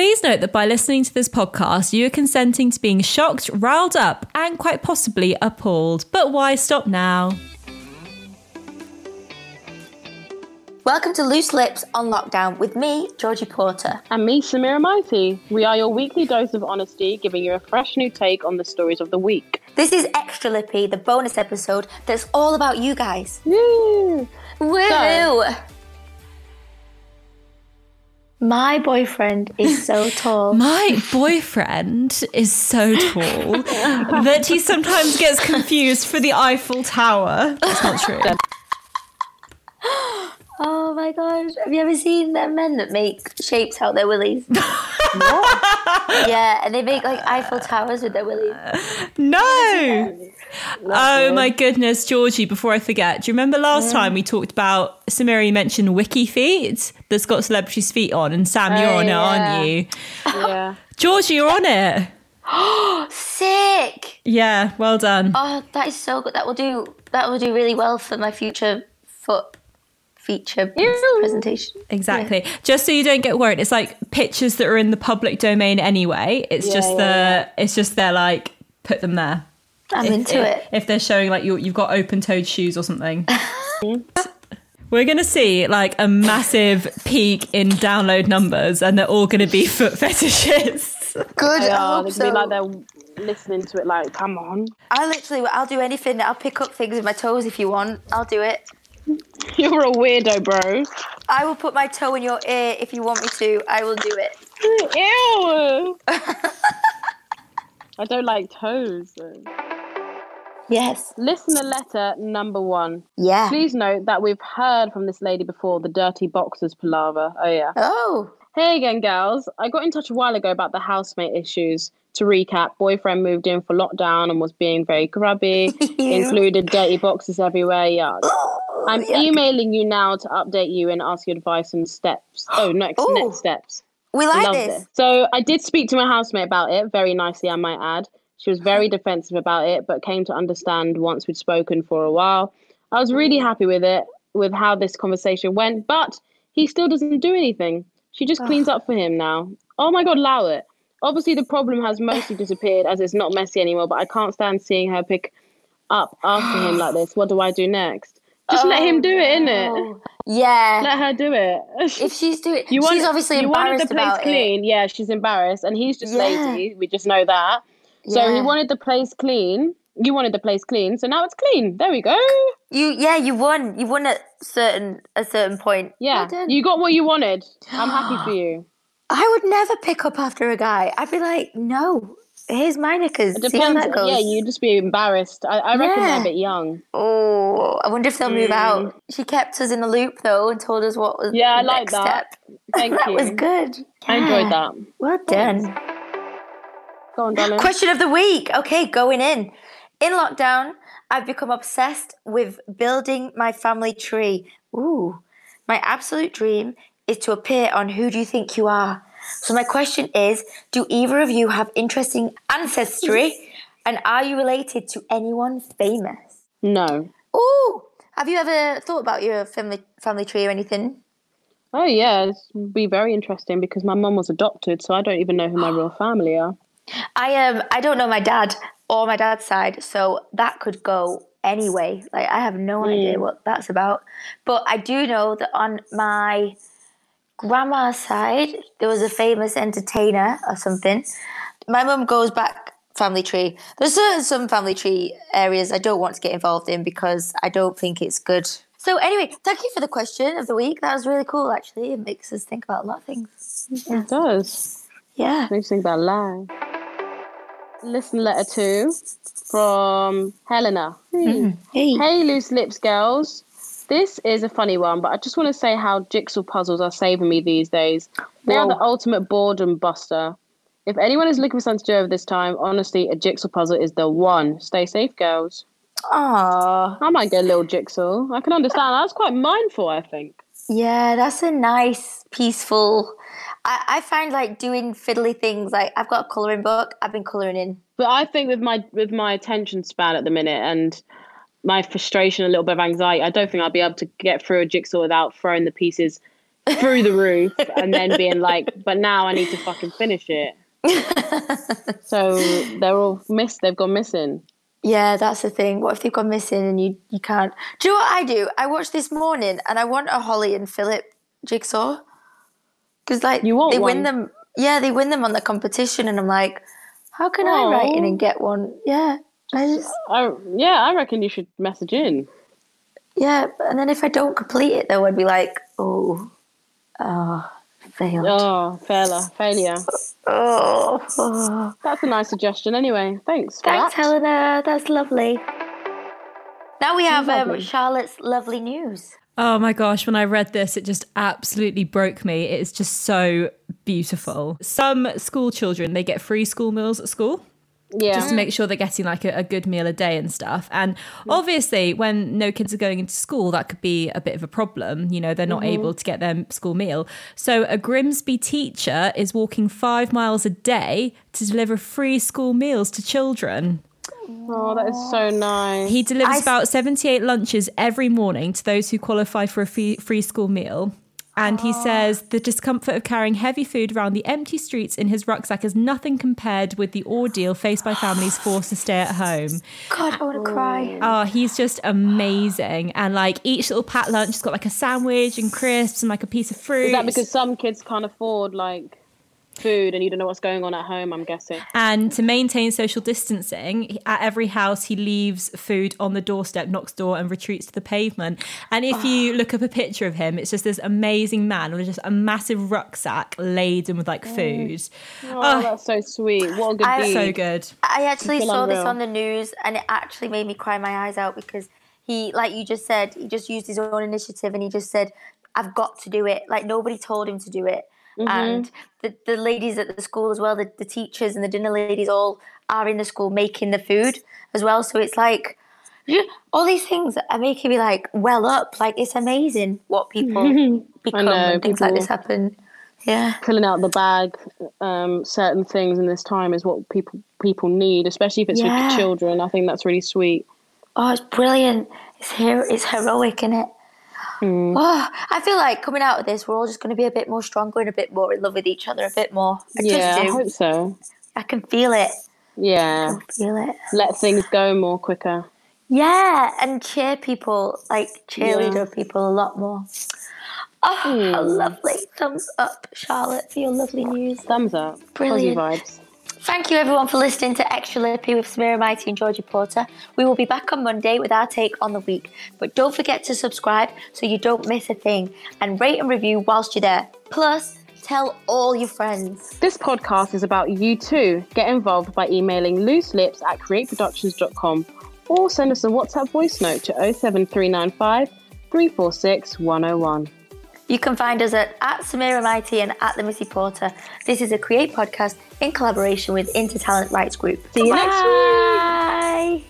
Please note that by listening to this podcast, you are consenting to being shocked, riled up, and quite possibly appalled. But why stop now? Welcome to Loose Lips on Lockdown with me, Georgie Porter. And me, Samira Mighty. We are your weekly dose of honesty, giving you a fresh new take on the stories of the week. This is Extra Lippy, the bonus episode that's all about you guys. Woo! Woo! So- My boyfriend is so tall. My boyfriend is so tall that he sometimes gets confused for the Eiffel Tower. That's not true. oh my gosh. Have you ever seen men that make shapes out of their willies? yeah, and they make like Eiffel Towers with their willies. No! Oh my goodness, Georgie, before I forget, do you remember last time we talked about Samiri mentioned Wiki Feet that's got celebrities' feet on, and Sam, you're Oh, on it, oh, aren't you? Yeah. Georgie, you're on it. Oh, Sick! Yeah, well done. Oh, that is so good. That will do that will do really well for my future foot feature presentation. Exactly. Just so you don't get worried, it's like pictures that are in the public domain anyway. It's Yeah, just yeah, the yeah. it's just they're like put them there. I'm If- into if, it. If they're showing like you you've got open toed shoes or something. We're gonna see like a massive peak in download numbers, and they're all gonna be foot fetishes. Good. They I are. hope They so. be like they're listening to it like, come on. I literally, I'll do anything. I'll pick up things with my toes if you want. I'll do it. You're a weirdo, bro. I will put my toe in your ear if you want me to. I will do it. Ew. I don't like toes. though. Yes. Listener letter number one. Yeah. Please note that we've heard from this lady before, the dirty boxers palaver. Oh, yeah. Oh. Hey again, gals. I got in touch a while ago about the housemate issues. To recap, boyfriend moved in for lockdown and was being very grubby, included dirty boxes everywhere. Yeah. I'm emailing you now to update you and ask your advice on steps. Oh, next Ooh. next steps. We like this. So I did speak to my housemate about it very nicely, I might add. She was very defensive about it, but came to understand once we'd spoken for a while. I was really mm. happy with it, with how this conversation went, but he still doesn't do anything. She just cleans up for him now. Oh my god, it. Obviously, the problem has mostly disappeared as it's not messy anymore, but I can't stand seeing her pick up after him like this. What do I do next? Just let him oh, do it, innit? Oh, Yeah. Let her do it. if she's doing, You want, she's obviously you wanted embarrassed the place about clean. Yeah, she's embarrassed, and he's just Yeah. lazy. We just know that. So he wanted the place clean. You wanted the place clean, so now it's clean. There we go. You, yeah, you won. You won at certain a certain point. Yeah, you got what you wanted. I'm happy for you. I would never pick up after a guy. I'd be like, no, here's knickers. It See how that goes. Yeah, you'd just be embarrassed. I, I reckon they're a bit young. Oh, I wonder if they'll move Mm. out. She kept us in the loop though and told us what was Yeah, I like next that. step. Thank that you. That was good. I enjoyed that. Well done. Go on, darling. Question of the week. Okay, going in. In lockdown, I've become obsessed with building my family tree. Ooh. My absolute dream is to appear on Who Do You Think You Are? So my question is, do either of you have interesting ancestry and are you related to anyone famous? No. Ooh. Have you ever thought about your family family tree or anything? Oh yeah, it would be very interesting because my mum was adopted, so I don't even know who my real family are. I um I don't know my dad or my dad's side, so that could go anyway. Like I have no idea what that's about. But I do know that on my grandma's side, there was a famous entertainer or something. My mum goes back family tree. There's certain some family tree areas I don't want to get involved in because I don't think it's good. So anyway, thank you for the question of the week. That was really cool. Actually, it makes us think about a lot of things. It does. Yeah. It Makes you think about life. Listen letter two from Helena. Hmm. Hey. Hey, loose lips girls. This is a funny one, but I just want to say how jigsaw puzzles are saving me these days. They are the ultimate boredom buster. If anyone is looking for something to do over this time, honestly, a jigsaw puzzle is the one. Stay safe, girls. Ah, I might get a little jigsaw. I can understand. That's quite mindful, I think. Yeah, that's a nice, peaceful. I, I find like doing fiddly things. Like I've got a colouring book. I've been colouring in. But I think with my with my attention span at the minute and my frustration, a little bit of anxiety, I don't think I'll be able to get through a jigsaw without throwing the pieces through the roof and then being like, but now I need to fucking finish it. so they're all missed. They've gone missing. Yeah, that's the thing. What if they've gone missing and you, you can't? Do you know what I do? I watched this morning and I want a Holly and Phillip jigsaw because like You want they win them. Yeah, they win them on the competition, and I'm like, how can I write in and get one? Yeah, I just I, yeah, I reckon you should message in. yeah. And then if I don't complete it, though, I'd be like, oh, oh, failed. Oh, failure, failure. Oh, oh. That's a nice suggestion. Anyway, thanks. For thanks, that. Helena. That's lovely. Now we have um. Charlotte's lovely news. Oh my gosh, when I read this, it just absolutely broke me. It is just so beautiful. Some school children, they get free school meals at school. Yeah. just to make sure they're getting like a, a good meal a day and stuff. And mm. obviously, when no kids are going into school, that could be a bit of a problem. You know, they're not mm-hmm. able to get their school meal. So, a Grimsby teacher is walking five miles a day to deliver free school meals to children. oh, that is so nice. He delivers I- about 78 lunches every morning to those who qualify for a free, free school meal. And he ah. says the discomfort of carrying heavy food around the empty streets in his rucksack is nothing compared with the ordeal faced by families forced to stay at home. God, I want to cry. Oh, ah, he's just amazing. And like each little packed lunch has got like a sandwich and crisps and like a piece of fruit. Is that because some kids can't afford like food and you don't know what's going on at home? I'm guessing. and to maintain social distancing, at every house he leaves food on the doorstep, knocks door, and retreats to the pavement. And if you ah. look up a picture of him, it's just this amazing man with just a massive rucksack laden with like oh. food. Oh, ah. that's so sweet. What a good I- So good. I actually feel saw this on the news and it actually made me cry my eyes out because he, like you just said, he just used his own initiative and he just said, I've got to do it. Like nobody told him to do it. Mm-hmm. And the, the ladies at the school as well, the, the teachers and the dinner ladies all are in the school making the food as well. So it's like, all these things are making me like well up. Like it's amazing what people become know, and things like this happen. Yeah. Pulling out the bag, um, certain things in this time is what people people need, especially if it's Yeah. for children. I think that's really sweet. Oh, it's brilliant. It's hero. It's heroic, isn't it? Hmm. Oh, I feel like coming out of this, we're all just going to be a bit more stronger and a bit more in love with each other, a bit more. I yeah, I just do. hope so. I can feel it. Yeah, Feel it. let things go more quicker. Yeah, and cheer people, like cheerleader people, a lot more. Oh, Hmm. lovely! Thumbs up, Charlotte, for your lovely news. Thumbs up. Brilliant. Positive vibes. Thank you everyone for listening to Extra Lippy with Samira Mighty and Georgia Porter. We will be back on Monday with our take on the week. But don't forget to subscribe so you don't miss a thing and rate and review whilst you're there. Plus, tell all your friends. This podcast is about you too. Get involved by emailing looselips at createproductions.com or send us a WhatsApp voice note to 07395 346 101. You can find us at, at Samira Mighty and at the Missy Porter. This is a Create podcast in collaboration with Intertalent Rights Group. See you next week. Bye.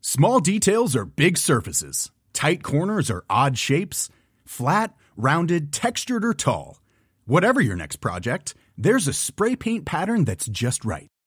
Small details are big surfaces. Tight corners are odd shapes. Flat, rounded, textured, or tall. Whatever your next project, there's a spray paint pattern that's just right.